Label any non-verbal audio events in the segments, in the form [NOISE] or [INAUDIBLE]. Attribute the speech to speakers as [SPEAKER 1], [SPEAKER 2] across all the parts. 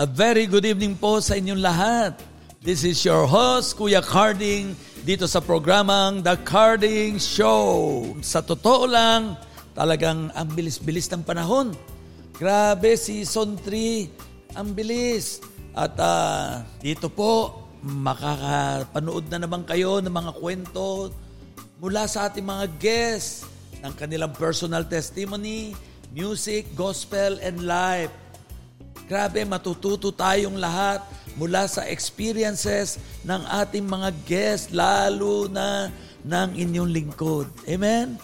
[SPEAKER 1] A very good evening po sa inyong lahat. This is your host, Kuya Carding, dito sa programang The Carding Show. Sa totoo lang, talagang ang bilis-bilis ng panahon. Grabe, season 3, ang bilis. At uh, dito po, makakapanood na naman kayo ng mga kwento mula sa ating mga guests ng kanilang personal testimony, music, gospel, and life. Grabe, matututo tayong lahat mula sa experiences ng ating mga guests, lalo na ng inyong lingkod. Amen?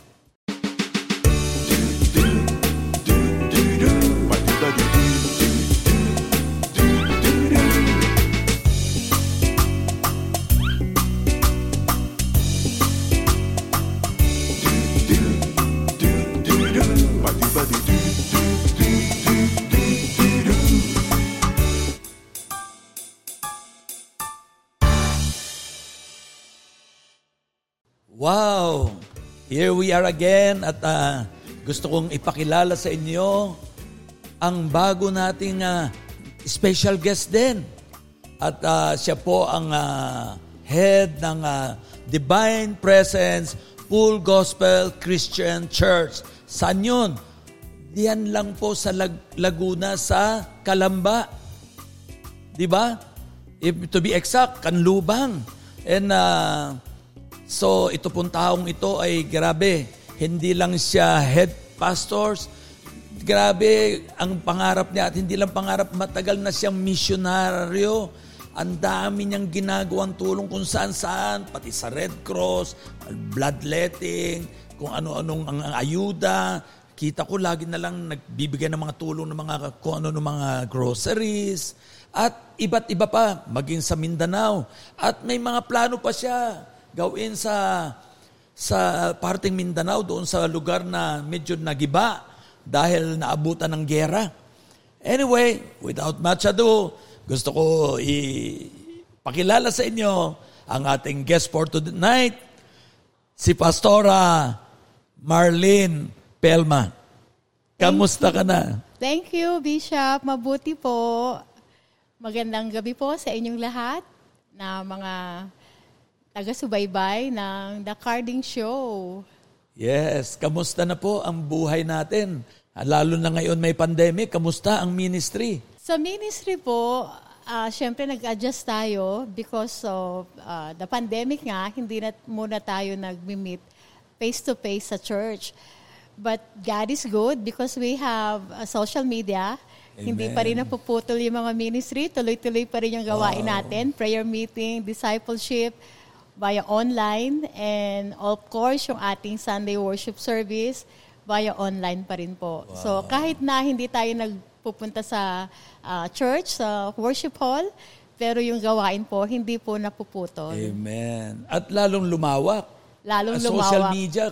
[SPEAKER 1] Wow! Here we are again at uh, gusto kong ipakilala sa inyo ang bago nating uh, special guest din. At uh, siya po ang uh, head ng uh, Divine Presence Full Gospel Christian Church. Saan yun? Diyan lang po sa Lag- Laguna sa Kalamba. Di ba? If to be exact, Kanlubang. And uh, So ito pong taong ito ay grabe. Hindi lang siya head pastors. Grabe ang pangarap niya at hindi lang pangarap, matagal na siyang misyonaryo. Ang dami niyang ginagawang tulong kung saan-saan, pati sa Red Cross, bloodletting, kung ano-anong ang ayuda. Kita ko lagi na lang nagbibigay ng mga tulong ng mga kung ano ng mga groceries at iba't iba pa, maging sa Mindanao. At may mga plano pa siya gawin sa sa parting Mindanao, doon sa lugar na medyo nagiba dahil naabutan ng gera. Anyway, without much ado, gusto ko ipakilala sa inyo ang ating guest for tonight, si Pastora Marlene Pelma. Kamusta ka na?
[SPEAKER 2] Thank you, Bishop. Mabuti po. Magandang gabi po sa inyong lahat na mga taga-subaybay ng The Carding Show.
[SPEAKER 1] Yes, kamusta na po ang buhay natin? Lalo na ngayon may pandemic, kamusta ang ministry?
[SPEAKER 2] Sa ministry po, uh, syempre nag-adjust tayo because of uh, the pandemic nga, hindi na muna tayo nag-meet face-to-face sa church. But God is good because we have uh, social media. Amen. Hindi pa rin napuputol yung mga ministry. Tuloy-tuloy pa rin yung gawain wow. natin. Prayer meeting, discipleship, via online and of course yung ating Sunday worship service via online pa rin po. Wow. So kahit na hindi tayo nagpupunta sa uh, church, sa worship hall, pero yung gawain po hindi po napuputol.
[SPEAKER 1] Amen. At lalong lumawak.
[SPEAKER 2] Lalong
[SPEAKER 1] lumawak. Social media,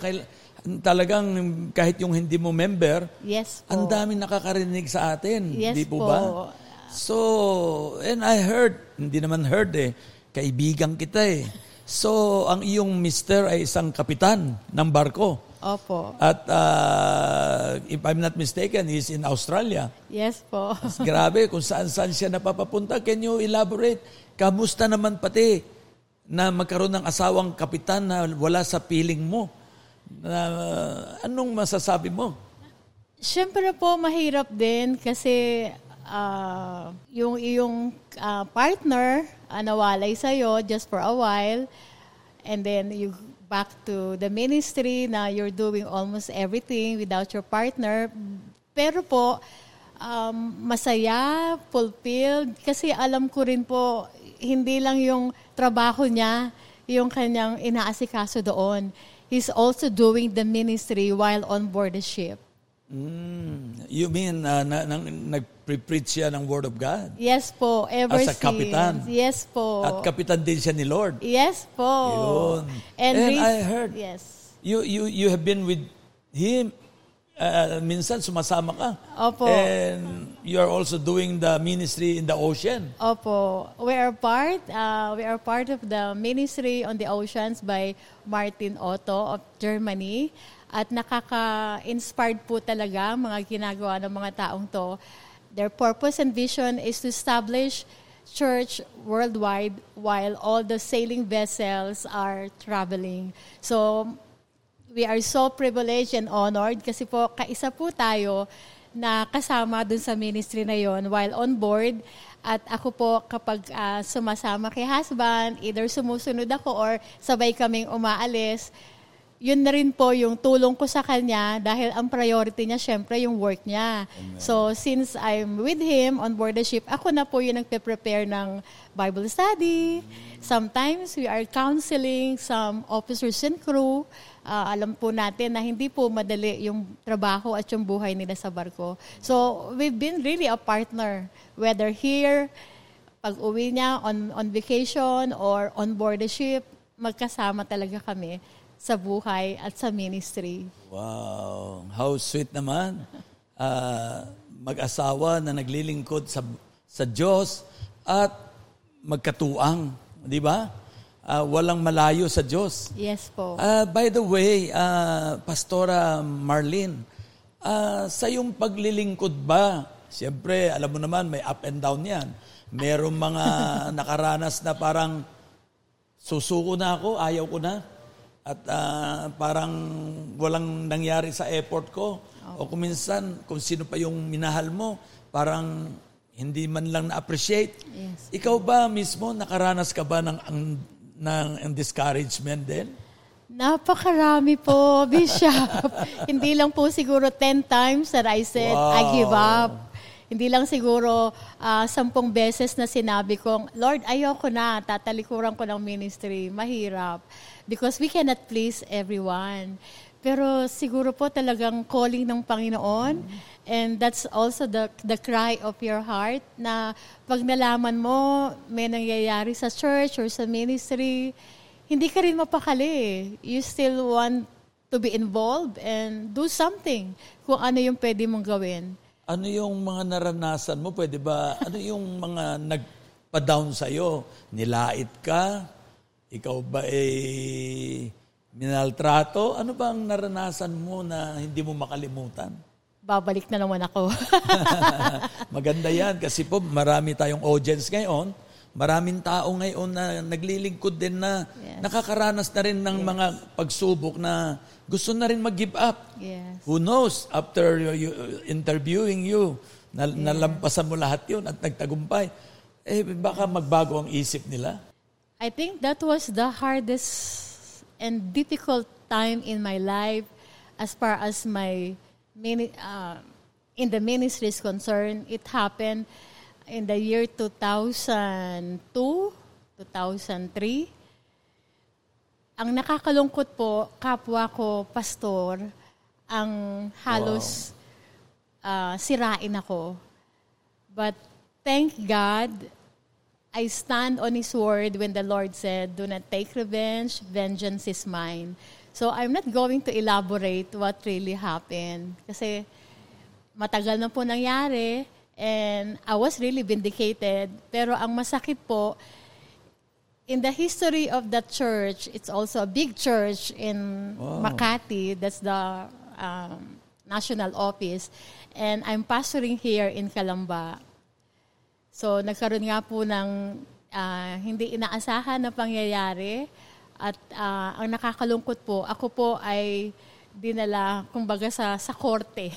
[SPEAKER 1] talagang kahit yung hindi mo member,
[SPEAKER 2] yes
[SPEAKER 1] po. ang daming nakakarinig sa atin.
[SPEAKER 2] Yes
[SPEAKER 1] Di po, po ba? So, and I heard, hindi naman heard eh, kaibigan kita eh. So, ang iyong mister ay isang kapitan ng barko.
[SPEAKER 2] Opo.
[SPEAKER 1] At uh, if I'm not mistaken, he's in Australia.
[SPEAKER 2] Yes po.
[SPEAKER 1] Grabe kung saan-saan siya napapapunta. Can you elaborate? Kamusta naman pati na magkaroon ng asawang kapitan na wala sa piling mo? Na, uh, anong masasabi mo?
[SPEAKER 2] Siyempre po, mahirap din kasi uh, yung iyong uh, partner uh, nawalay sa'yo just for a while. And then you back to the ministry na you're doing almost everything without your partner. Pero po, um, masaya, fulfilled. Kasi alam ko rin po, hindi lang yung trabaho niya, yung kanyang inaasikaso doon. He's also doing the ministry while on board the ship.
[SPEAKER 1] Mm, you mean uh, na, na, nag-preach siya ng Word of God?
[SPEAKER 2] Yes po, ever
[SPEAKER 1] As a kapitan?
[SPEAKER 2] Yes po.
[SPEAKER 1] At kapitan din siya ni Lord?
[SPEAKER 2] Yes po.
[SPEAKER 1] Yun. And, And I heard, yes. you, you, you have been with Him uh, minsan sumasama ka.
[SPEAKER 2] Opo.
[SPEAKER 1] And you are also doing the ministry in the ocean.
[SPEAKER 2] Opo. We are part, uh, we are part of the ministry on the oceans by Martin Otto of Germany. At nakaka-inspired po talaga mga ginagawa ng mga taong to Their purpose and vision is to establish church worldwide while all the sailing vessels are traveling. So, we are so privileged and honored kasi po kaisa po tayo na kasama dun sa ministry na yon while on board. At ako po kapag uh, sumasama kay husband, either sumusunod ako or sabay kaming umaalis, yun na rin po yung tulong ko sa kanya dahil ang priority niya syempre yung work niya. Amen. So since I'm with him on board the ship, ako na po yung nagpe-prepare ng Bible study. Sometimes we are counseling some officers and crew. Uh, alam po natin na hindi po madali yung trabaho at yung buhay nila sa barko. So we've been really a partner whether here pag uwi niya on on vacation or on board the ship, magkasama talaga kami sa buhay at sa ministry.
[SPEAKER 1] Wow, how sweet naman. Uh, [LAUGHS] mag-asawa na naglilingkod sa sa Diyos at magkatuang, di ba? Uh, walang malayo sa Diyos.
[SPEAKER 2] Yes po.
[SPEAKER 1] Uh, by the way, uh, Pastora Marlene, uh, sa yung paglilingkod ba, siyempre, alam mo naman, may up and down yan. Merong mga [LAUGHS] nakaranas na parang susuko na ako, ayaw ko na at uh, parang walang nangyari sa effort ko. Oh. O kung minsan, kung sino pa yung minahal mo, parang hindi man lang na-appreciate. Yes. Ikaw ba mismo, nakaranas ka ba ng, ng, ng discouragement din?
[SPEAKER 2] Napakarami po, [LAUGHS] Bishop. hindi lang po siguro 10 times that I said, wow. I give up. Hindi lang siguro uh, sampung beses na sinabi kong, Lord, ayoko na, tatalikuran ko ng ministry. Mahirap because we cannot please everyone. Pero siguro po talagang calling ng Panginoon and that's also the the cry of your heart na pag nalaman mo may nangyayari sa church or sa ministry, hindi ka rin mapakali. You still want to be involved and do something kung ano yung pwede mong gawin.
[SPEAKER 1] Ano yung mga naranasan mo? Pwede ba, ano yung mga nagpa-down sa'yo? Nilait ka? Ikaw ba eh minaltrato? Ano ba ang naranasan mo na hindi mo makalimutan?
[SPEAKER 2] Babalik na naman ako. [LAUGHS]
[SPEAKER 1] Maganda yan kasi po marami tayong audience ngayon. Maraming tao ngayon na naglilingkod din na yes. nakakaranas na rin ng yes. mga pagsubok na gusto na rin mag-give up.
[SPEAKER 2] Yes.
[SPEAKER 1] Who knows, after you, interviewing you, na, yes. nalampasan mo lahat yun at nagtagumpay, eh baka magbago ang isip nila.
[SPEAKER 2] I think that was the hardest and difficult time in my life as far as my mini, uh, in the ministry is concerned. It happened in the year 2002, 2003. Ang nakakalungkot po, kapwa ko, pastor, ang halos wow. uh, sirain ako. But thank God, I stand on His word when the Lord said, Do not take revenge, vengeance is mine. So I'm not going to elaborate what really happened. Kasi matagal na po nangyari and I was really vindicated. Pero ang masakit po, in the history of the church, it's also a big church in wow. Makati. That's the um, national office. And I'm pastoring here in Calamba. So nagkaroon nga po ng uh, hindi inaasahan na pangyayari at uh, ang nakakalungkot po, ako po ay dinala kumbaga sa sa korte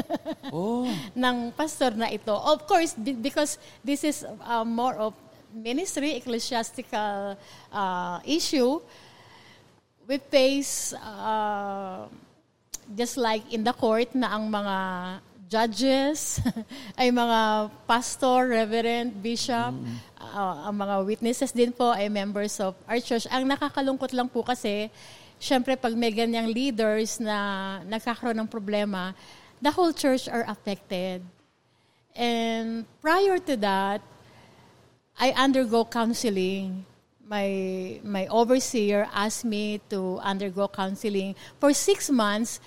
[SPEAKER 2] [LAUGHS] oh. ng pastor na ito. Of course, because this is uh, more of ministry, ecclesiastical uh, issue, we face uh, just like in the court na ang mga judges, [LAUGHS] ay mga pastor, reverend, bishop, mm. uh, ang mga witnesses din po ay members of our church. Ang nakakalungkot lang po kasi, syempre pag may ganyang leaders na nagkakaroon ng problema, the whole church are affected. And prior to that, I undergo counseling. My, my overseer asked me to undergo counseling. For six months,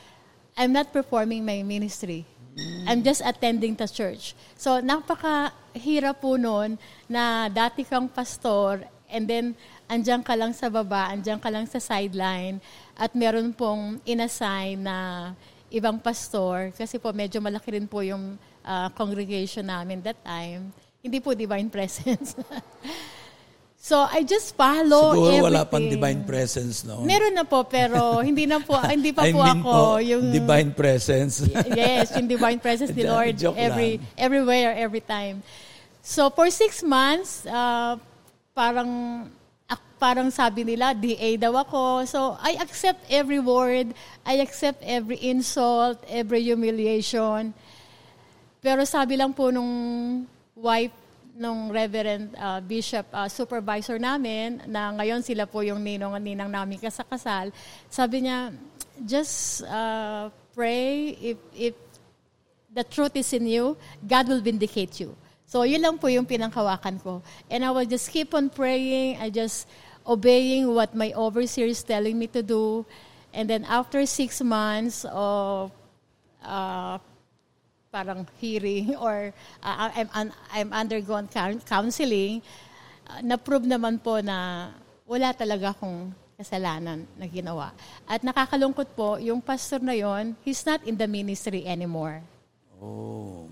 [SPEAKER 2] I'm not performing my ministry. I'm just attending the church. So, napakahirap po noon na dati kang pastor and then andyan ka lang sa baba, andyan ka lang sa sideline at meron pong inassign na ibang pastor kasi po medyo malaki rin po yung uh, congregation namin that time. Hindi po divine [LAUGHS] presence. So I just follow
[SPEAKER 1] Siguro
[SPEAKER 2] everything.
[SPEAKER 1] wala pang divine presence, no?
[SPEAKER 2] Meron na po pero [LAUGHS] hindi na po hindi pa
[SPEAKER 1] I
[SPEAKER 2] po
[SPEAKER 1] mean
[SPEAKER 2] ako
[SPEAKER 1] po,
[SPEAKER 2] yung
[SPEAKER 1] divine presence. [LAUGHS]
[SPEAKER 2] yes, yung divine presence ni [LAUGHS] Lord
[SPEAKER 1] Joke
[SPEAKER 2] every
[SPEAKER 1] lang.
[SPEAKER 2] everywhere every time. So for six months, uh, parang parang sabi nila DA daw ako. So I accept every word, I accept every insult, every humiliation. Pero sabi lang po nung wife nung reverend uh, bishop uh, supervisor namin na ngayon sila po yung ninong ninang namin kasakasal sabi niya just uh, pray if if the truth is in you God will vindicate you. So yun lang po yung pinanghawakan ko. And I will just keep on praying I just obeying what my overseer is telling me to do. And then after six months of uh, parang hearing [LAUGHS] or uh, I'm, un- I'm undergone coun- counseling, uh, na-prove naman po na wala talaga akong kasalanan na ginawa. At nakakalungkot po, yung pastor na yon, he's not in the ministry anymore.
[SPEAKER 1] Oh.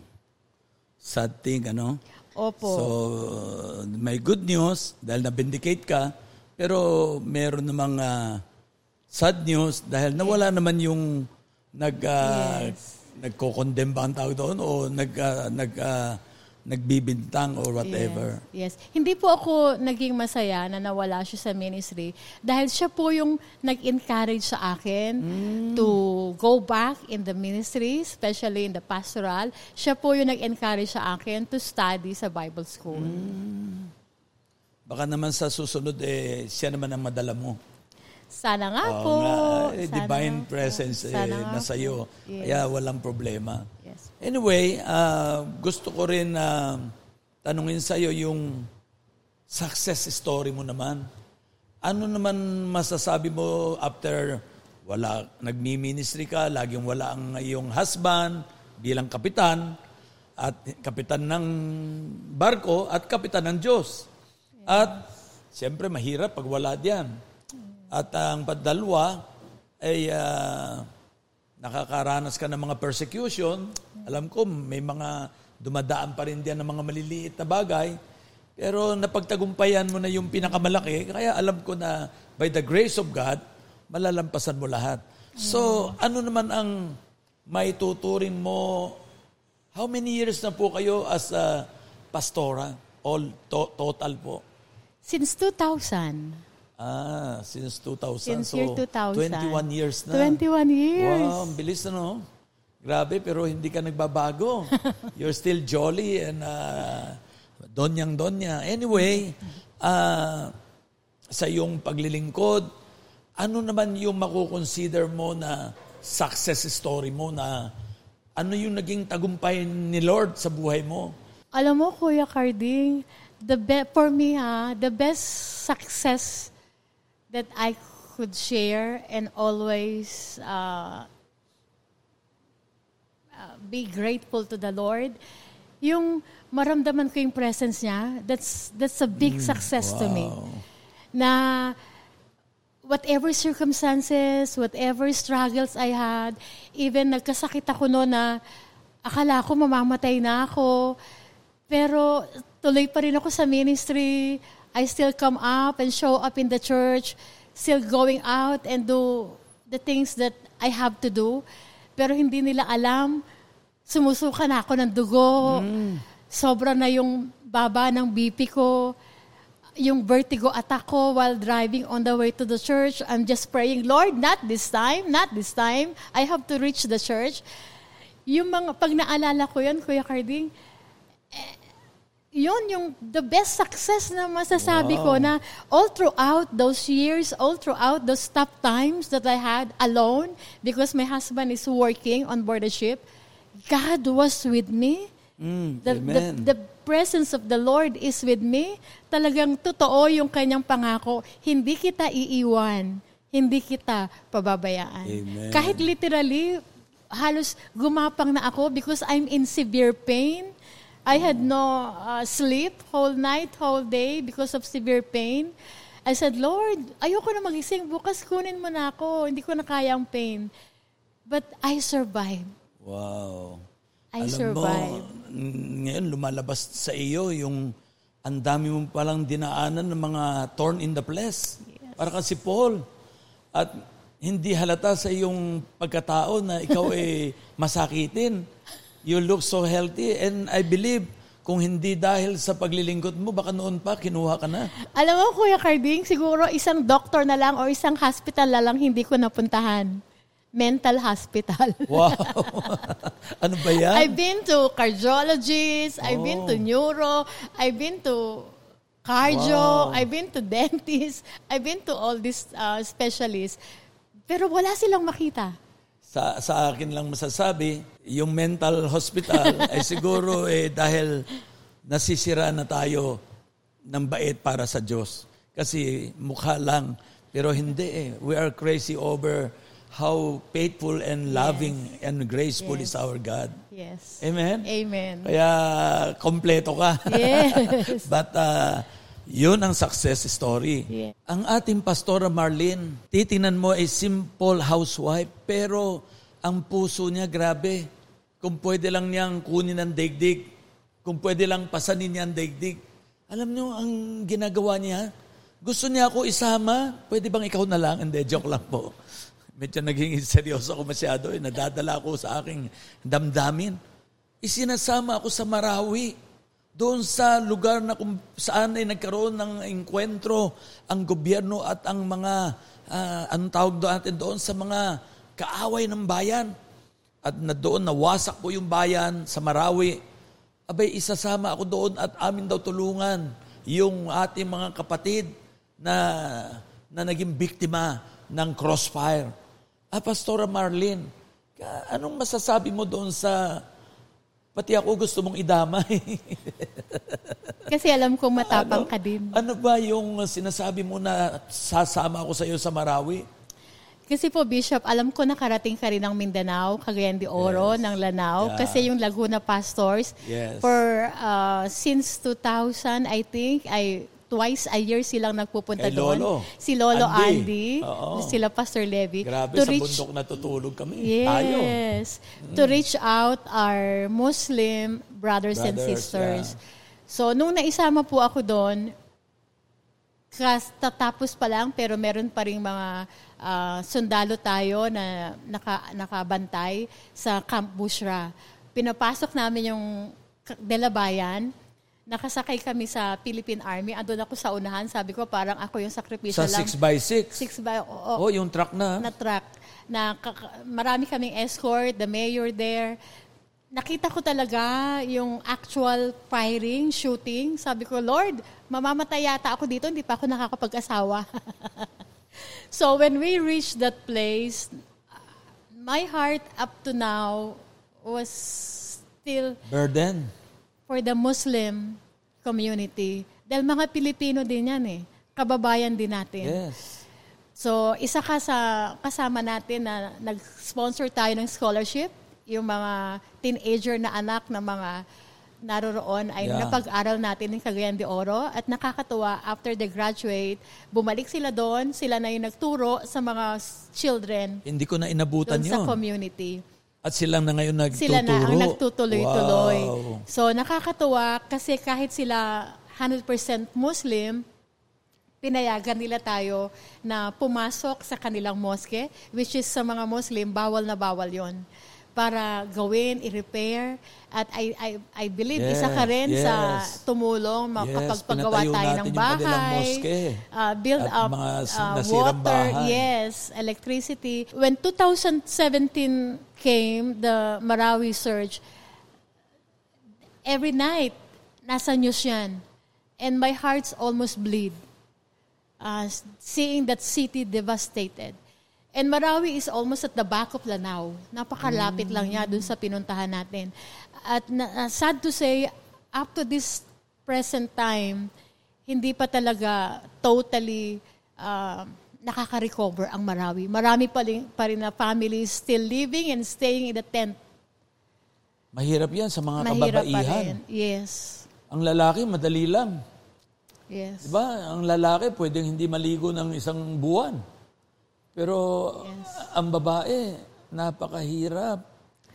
[SPEAKER 1] Sad thing, ano?
[SPEAKER 2] Opo.
[SPEAKER 1] So, may good news dahil na-vindicate ka, pero meron namang ah, sad news dahil nawala naman yung nag ah,
[SPEAKER 2] Yes.
[SPEAKER 1] Nagko-condemn ba ang tawag doon o nag ah, nag ah, nagbibintang or whatever.
[SPEAKER 2] Yes, yes. Hindi po ako naging masaya na nawala siya sa ministry dahil siya po yung nag-encourage sa akin to go back in the ministry, especially in the pastoral. Siya po yung nag-encourage sa akin to study sa Bible school.
[SPEAKER 1] Baka naman sa susunod eh siya naman ang madala mo.
[SPEAKER 2] Sana nga
[SPEAKER 1] Oo
[SPEAKER 2] po.
[SPEAKER 1] nga, eh,
[SPEAKER 2] Sana
[SPEAKER 1] divine
[SPEAKER 2] nga po.
[SPEAKER 1] presence eh,
[SPEAKER 2] Sana nga
[SPEAKER 1] nasa
[SPEAKER 2] po.
[SPEAKER 1] iyo.
[SPEAKER 2] Yes.
[SPEAKER 1] Kaya walang problema.
[SPEAKER 2] Yes.
[SPEAKER 1] Anyway, ah, gusto ko rin na tanungin sa iyo yung success story mo naman. Ano naman masasabi mo after wala nagmi-ministry ka, laging wala ang iyong husband bilang kapitan at kapitan ng barko at kapitan ng Diyos. At siyempre mahirap pag wala diyan. At ang padalwa ay ah, nakakaranas ka ng mga persecution. Alam ko, may mga dumadaan pa rin diyan ng mga maliliit na bagay. Pero napagtagumpayan mo na yung pinakamalaki, kaya alam ko na by the grace of God, malalampasan mo lahat. So, ano naman ang may tuturing mo? How many years na po kayo as a pastora? All to- total po.
[SPEAKER 2] Since 2000.
[SPEAKER 1] Ah, since 2000.
[SPEAKER 2] Since
[SPEAKER 1] so,
[SPEAKER 2] year 2000.
[SPEAKER 1] 21 years na.
[SPEAKER 2] 21 years.
[SPEAKER 1] Wow, ang bilis ano? Grabe, pero hindi ka nagbabago. [LAUGHS] You're still jolly and uh, donyang donya. Anyway, uh, sa iyong paglilingkod, ano naman yung makukonsider mo na success story mo na ano yung naging tagumpay ni Lord sa buhay mo?
[SPEAKER 2] Alam mo, Kuya Carding, the be- for me, ha, the best success that I could share and always uh, uh, be grateful to the Lord, yung maramdaman ko yung presence niya, that's, that's a big success to me. Na whatever circumstances, whatever struggles I had, even nagkasakit ako noon na akala ko mamamatay na ako, pero tuloy pa rin ako sa ministry. I still come up and show up in the church, still going out and do the things that I have to do. Pero hindi nila alam, sumusuka na ako ng dugo. Sobra na yung baba ng BP ko yung vertigo attack ko while driving on the way to the church. I'm just praying, Lord, not this time, not this time. I have to reach the church. Yung mga, pag naalala ko yun, Kuya Carding, eh, yun yung the best success na masasabi ko na all throughout those years, all throughout those tough times that I had alone because my husband is working on board the ship, God was with me.
[SPEAKER 1] Mm,
[SPEAKER 2] The, the, the presence of the Lord is with me. Talagang totoo yung kanyang pangako. Hindi kita iiwan. Hindi kita pababayaan.
[SPEAKER 1] Amen.
[SPEAKER 2] Kahit literally, halos gumapang na ako because I'm in severe pain. I had no uh, sleep whole night, whole day because of severe pain. I said, Lord, ayoko na magising. Bukas kunin mo na ako. Hindi ko na kaya ang pain. But I survived.
[SPEAKER 1] Wow.
[SPEAKER 2] I
[SPEAKER 1] Alam
[SPEAKER 2] survive.
[SPEAKER 1] mo, ngayon lumalabas sa iyo yung ang dami mo palang dinaanan ng mga thorn in the flesh. Para kasi Paul. At hindi halata sa iyong pagkatao na ikaw [LAUGHS] ay masakitin. You look so healthy and I believe kung hindi dahil sa paglilingkod mo, baka noon pa kinuha ka na.
[SPEAKER 2] Alam mo, Kuya Carding, siguro isang doctor na lang o isang hospital na lang hindi ko napuntahan. Mental hospital. [LAUGHS]
[SPEAKER 1] Wow! [LAUGHS] ano ba yan?
[SPEAKER 2] I've been to cardiologist, I've been to
[SPEAKER 1] Oh.
[SPEAKER 2] neuro, I've been to cardio,
[SPEAKER 1] Wow.
[SPEAKER 2] I've been to [LAUGHS] dentist, I've been to all these uh, specialists. Pero wala silang makita.
[SPEAKER 1] Sa, sa akin lang masasabi, yung mental hospital [LAUGHS] ay siguro eh, dahil nasisira na tayo ng bait para sa Diyos. Kasi mukha lang, pero hindi eh. We are crazy over how faithful and loving and graceful is our God.
[SPEAKER 2] Yes.
[SPEAKER 1] Amen?
[SPEAKER 2] Amen.
[SPEAKER 1] Kaya kompleto ka.
[SPEAKER 2] Yes. [LAUGHS]
[SPEAKER 1] But uh, yun ang success story.
[SPEAKER 2] Yeah.
[SPEAKER 1] Ang ating pastora Marlene, titinan mo ay simple housewife, pero ang puso niya grabe. Kung pwede lang niyang kunin ang daigdig, kung pwede lang pasanin niya ang daigdig. Alam niyo, ang ginagawa niya, gusto niya ako isama, pwede bang ikaw na lang? Hindi, joke lang po. Medyo naging seryoso ako masyado. Eh. Nadadala ako sa aking damdamin. Isinasama ako sa Marawi. Doon sa lugar na kung saan ay nagkaroon ng enkwentro ang gobyerno at ang mga, ah, anong tawag doon natin doon, sa mga kaaway ng bayan. At na doon nawasak po yung bayan sa Marawi. Abay, isasama ako doon at amin daw tulungan yung ating mga kapatid na, na naging biktima ng crossfire. Ah, Pastora Marlene, anong masasabi mo doon sa pati ako gusto mong idamay? [LAUGHS]
[SPEAKER 2] Kasi alam kong matapang ka din.
[SPEAKER 1] ano ba yung sinasabi mo na sasama ako sa iyo sa Marawi?
[SPEAKER 2] Kasi po, Bishop, alam ko nakarating ka rin ng Mindanao, Cagayan de Oro,
[SPEAKER 1] Yes.
[SPEAKER 2] ng Lanao.
[SPEAKER 1] Yeah.
[SPEAKER 2] Kasi yung Laguna Pastors,
[SPEAKER 1] Yes.
[SPEAKER 2] for uh, since 2000, I think, ay twice a year silang nagpupunta
[SPEAKER 1] Kay
[SPEAKER 2] doon.
[SPEAKER 1] Lolo.
[SPEAKER 2] Si Lolo
[SPEAKER 1] Andy.
[SPEAKER 2] Andy,
[SPEAKER 1] Oo.
[SPEAKER 2] sila Pastor Levy.
[SPEAKER 1] Grabe,
[SPEAKER 2] to
[SPEAKER 1] sa
[SPEAKER 2] reach,
[SPEAKER 1] bundok natutulog kami. Tayo.
[SPEAKER 2] Yes. To reach out our Muslim brothers, and
[SPEAKER 1] Brothers,
[SPEAKER 2] sisters.
[SPEAKER 1] yeah.
[SPEAKER 2] So, nung naisama po ako doon, kas tatapos pa lang pero meron pa ring mga ah, sundalo tayo na naka, nakabantay sa Camp Bushra. Pinapasok namin yung Delabayan. Nakasakay kami sa Philippine Army. Andun ako sa unahan. Sabi ko, parang ako yung sakripisyo
[SPEAKER 1] Sa
[SPEAKER 2] lang.
[SPEAKER 1] 6x6.
[SPEAKER 2] Six by, oo,
[SPEAKER 1] Oh, yung truck na.
[SPEAKER 2] na truck na marami kaming escort, the mayor there. Nakita ko talaga yung actual firing, shooting. Sabi ko, Lord, mamamatay yata ako dito, hindi pa ako nakakapag-asawa. [LAUGHS] so when we reached that place, my heart up to now was still
[SPEAKER 1] Burden.
[SPEAKER 2] for the Muslim community. Dahil mga Pilipino din yan eh. Kababayan din natin.
[SPEAKER 1] Yes.
[SPEAKER 2] So, isa ka sa kasama natin na nag-sponsor tayo ng scholarship. Yung mga teenager na anak ng mga naroroon ay
[SPEAKER 1] Yeah.
[SPEAKER 2] napag-aral natin ng Cagayan de Oro. At nakakatuwa, after they graduate, bumalik sila doon. Sila na yung nagturo sa mga children
[SPEAKER 1] Hindi ko na inabutan
[SPEAKER 2] doon sa
[SPEAKER 1] yun.
[SPEAKER 2] community.
[SPEAKER 1] At silang na ngayon nagtuturo.
[SPEAKER 2] Sila na ang nagtutuloy-tuloy.
[SPEAKER 1] Wow.
[SPEAKER 2] So nakakatuwa kasi kahit sila 100% Muslim, pinayagan nila tayo na pumasok sa kanilang moske, which is sa mga Muslim, bawal na bawal yon para gawin, i-repair. At I, I, I believe, isa ka rin
[SPEAKER 1] Yes,
[SPEAKER 2] sa
[SPEAKER 1] yes.
[SPEAKER 2] tumulong
[SPEAKER 1] Yes,
[SPEAKER 2] makapagpagawa
[SPEAKER 1] pinatayo
[SPEAKER 2] tayo ng bahay, uh, build up uh, water,
[SPEAKER 1] bahay.
[SPEAKER 2] yes, electricity. When 2017 came, the Marawi surge, every night, nasa news yan. And my heart's almost bleed. Uh, seeing that city devastated. And Marawi is almost at the back of Lanao. Napakalapit lang niya dun sa pinuntahan natin. At na, uh, sad to say, up to this present time, hindi pa talaga totally uh, nakaka-recover ang Marawi. Marami pa rin, pa rin na families still living and staying in the tent.
[SPEAKER 1] Mahirap yan sa mga
[SPEAKER 2] Mahirap
[SPEAKER 1] kababaihan.
[SPEAKER 2] Yes.
[SPEAKER 1] Ang lalaki, madali lang.
[SPEAKER 2] Yes.
[SPEAKER 1] Diba? Ang lalaki, pwedeng hindi maligo ng isang buwan. Pero ang babae, napakahirap.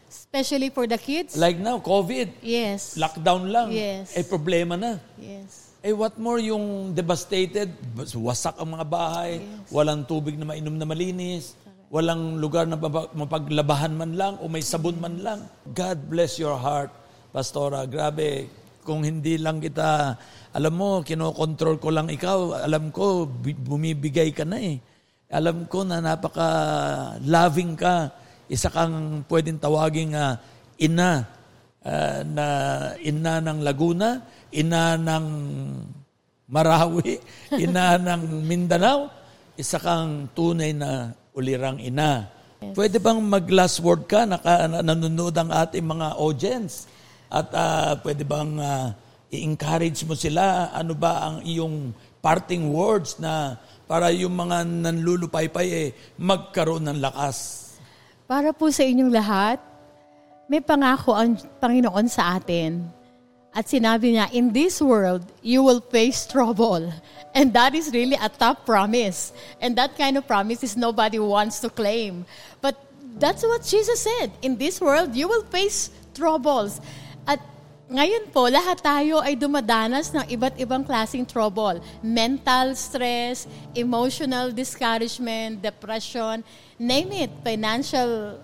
[SPEAKER 2] especially for the kids.
[SPEAKER 1] Like now, COVID,
[SPEAKER 2] yes.
[SPEAKER 1] lockdown lang.
[SPEAKER 2] Yes.
[SPEAKER 1] Eh, problema na.
[SPEAKER 2] Yes.
[SPEAKER 1] Eh, what more yung devastated, wasak ang mga bahay, walang tubig na mainom na malinis, walang lugar na mapa- mapaglabahan man lang o may sabon man lang. God bless your heart, Pastora. Grabe, kung hindi lang kita, alam mo, kinokontrol ko lang ikaw, alam ko, bi- bumibigay ka na eh. Alam ko na napaka-loving ka. Isa kang pwedeng tawaging ah, ina ah, na ina ng Laguna, ina ng Marawi, [LAUGHS] ina ng Mindanao, isa kang tunay na ulirang ina. Pwede bang mag-last word ka, naka, na- nanonood ang ating mga audience? At ah, pwede bang ah, i-encourage mo sila? Ano ba ang iyong parting words na para yung mga nanlulupaypay eh, magkaroon ng lakas?
[SPEAKER 2] Para po sa inyong lahat, may pangako ang Panginoon sa atin. At sinabi niya, in this world, you will face trouble. And that is really a tough promise. And that kind of promise is nobody wants to claim. But that's what Jesus said. In this world, you will face troubles. At ngayon po, lahat tayo ay dumadanas ng iba't ibang klaseng trouble. Mental stress, emotional discouragement, depression, name it, financial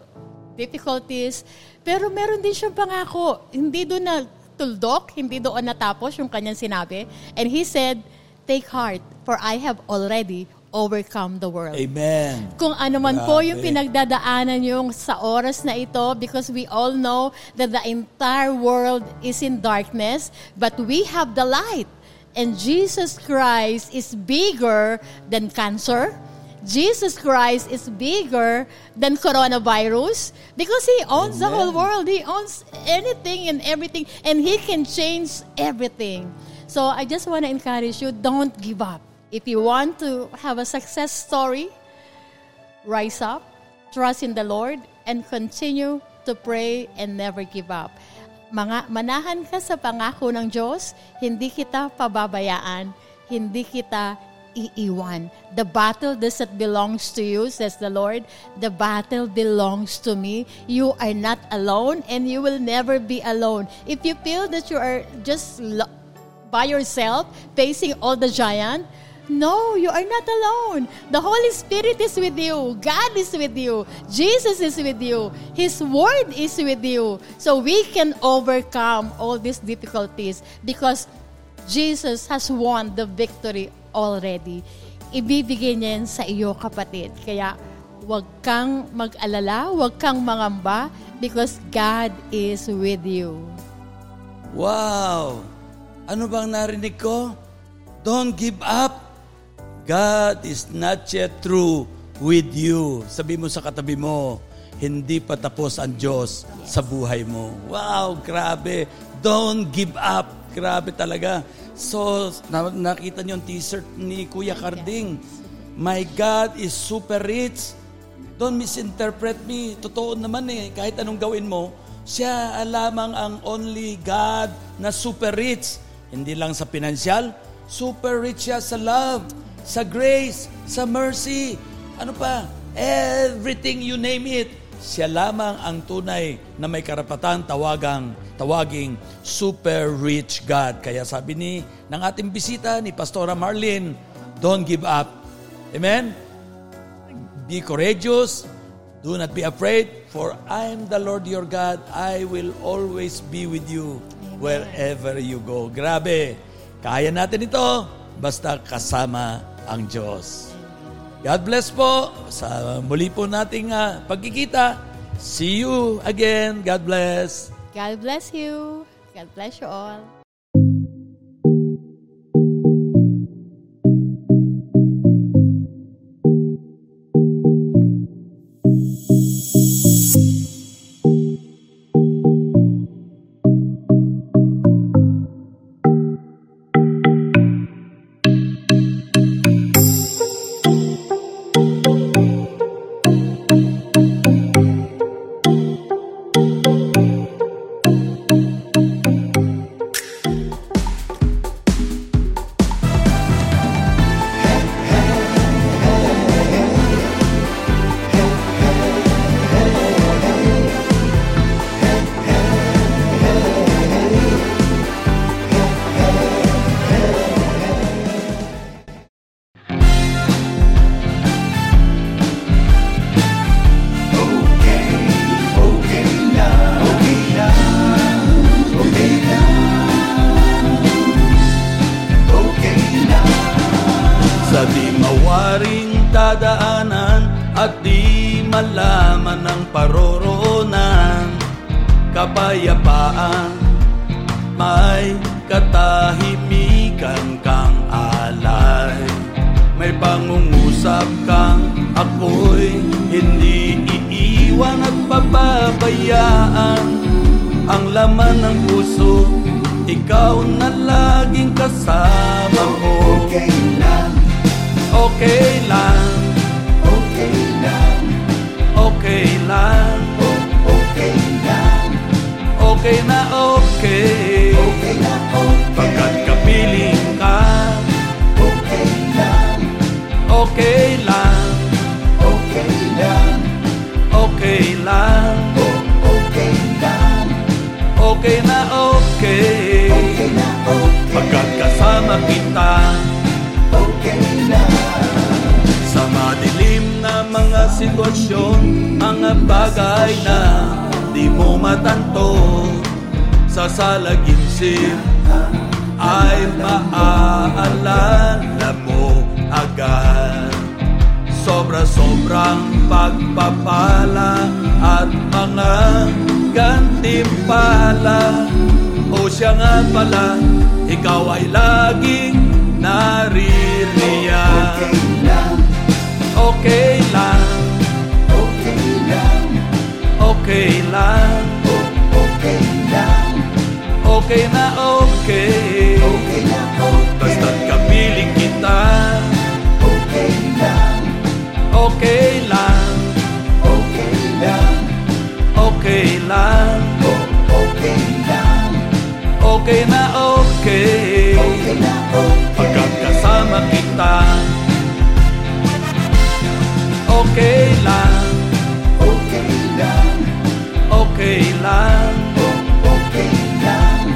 [SPEAKER 2] difficulties. Pero meron din siyang pangako. Hindi doon na tuldok, hindi doon natapos yung kanyang sinabi. And he said, Take heart, for I have already overcome the world.
[SPEAKER 1] Amen.
[SPEAKER 2] Kung ano man po yung pinagdadaanan yung sa oras na ito because we all know that the entire world is in darkness but we have the light and Jesus Christ is bigger than cancer. Jesus Christ is bigger than coronavirus because He owns the whole
[SPEAKER 1] Amen.
[SPEAKER 2] world. He owns anything and everything and He can change everything. So I just want to encourage you, don't give up. If you want to have a success story, rise up, trust in the Lord, and continue to pray and never give up. Mga, manahan ka sa pangako ng Diyos, hindi kita pababayaan, hindi kita iiwan. The battle doesn't belongs to you, says the Lord. The battle belongs to me. You are not alone and you will never be alone. If you feel that you are just by yourself facing all the giant, no, you are not alone. The Holy Spirit is with you. God is with you. Jesus is with you. His Word is with you. So we can overcome all these difficulties because Jesus has won the victory already. Ibibigay niya yan sa iyo, kapatid. Kaya huwag kang mag-alala, huwag kang mangamba because God is with you.
[SPEAKER 1] Wow! Ano bang narinig ko? Don't give up. God is not yet through with you. Sabi mo sa katabi mo, hindi pa tapos ang Diyos sa buhay mo. Wow, grabe. Don't give up. Grabe talaga. So, na- nakita niyo yung t-shirt ni Kuya Carding. My God is super rich. Don't misinterpret me. Totoo naman eh. Kahit anong gawin mo, siya lamang ang only God na super rich. Hindi lang sa pinansyal, super rich siya sa love, sa grace, sa mercy. Ano pa? Everything you name it. Siya lamang ang tunay na may karapatan tawagang, tawaging super rich God. Kaya sabi ni ng ating bisita ni Pastora Marlene, don't give up. Amen? Be courageous. Do not be afraid, for I am the Lord your God. I will always be with you wherever you go. Grabe. Kaya natin ito basta kasama ang Diyos. God bless po sa muli po nating ah, pagkikita. See you again. God bless.
[SPEAKER 2] God bless you. God bless you all.
[SPEAKER 3] Okay
[SPEAKER 1] na okay.
[SPEAKER 3] Okay na okay,
[SPEAKER 1] Pagkat kapiling ka.
[SPEAKER 3] Okay lang,
[SPEAKER 1] Okay lang,
[SPEAKER 3] okay lang,
[SPEAKER 1] okay lang.
[SPEAKER 3] Oh, okay lang,
[SPEAKER 1] Okay na okay.
[SPEAKER 3] Okay na okay,
[SPEAKER 1] Pagkat kasama kita.
[SPEAKER 3] Okay lang,
[SPEAKER 1] Sa madilim na mga sitwasyon Mga bagay na di mo matanto Sa salaginsip ay maaalala mo agad. Sobra-sobrang pagpapala at mga gantimpala. O siya nga pala, ikaw ay laging naririyan.
[SPEAKER 3] okay lang, oh, okay lang,
[SPEAKER 1] okay na okay
[SPEAKER 3] okay na okay,
[SPEAKER 1] Basta't kapiling kita,
[SPEAKER 3] okay lang,
[SPEAKER 1] okay lang,
[SPEAKER 3] okay lang,
[SPEAKER 1] okay lang,
[SPEAKER 3] oh, okay lang,
[SPEAKER 1] okay na okay
[SPEAKER 3] okay na okay,
[SPEAKER 1] kita, okay lang,
[SPEAKER 3] okay lang, oh, okay lang,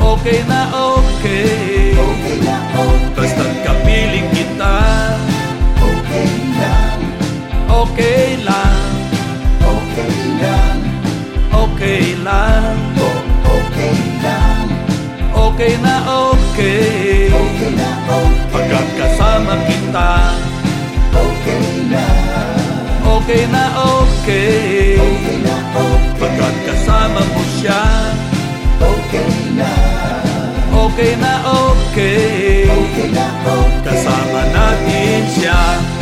[SPEAKER 1] okay na okay
[SPEAKER 3] okay na okay,
[SPEAKER 1] Basta't kapiling kita,
[SPEAKER 3] okay lang,
[SPEAKER 1] okay lang,
[SPEAKER 3] okay lang,
[SPEAKER 1] okay lang
[SPEAKER 3] oh, okay lang,
[SPEAKER 1] Okay na okay.
[SPEAKER 3] Okay na okay,
[SPEAKER 1] Pagkat kasama kita.
[SPEAKER 3] Okay lang,
[SPEAKER 1] Okay na okay.
[SPEAKER 3] okay na okay.
[SPEAKER 1] Pagkat kasama mo siya.
[SPEAKER 3] Okay na.
[SPEAKER 1] Okay na okay. Okay na okay. Kasama natin siya.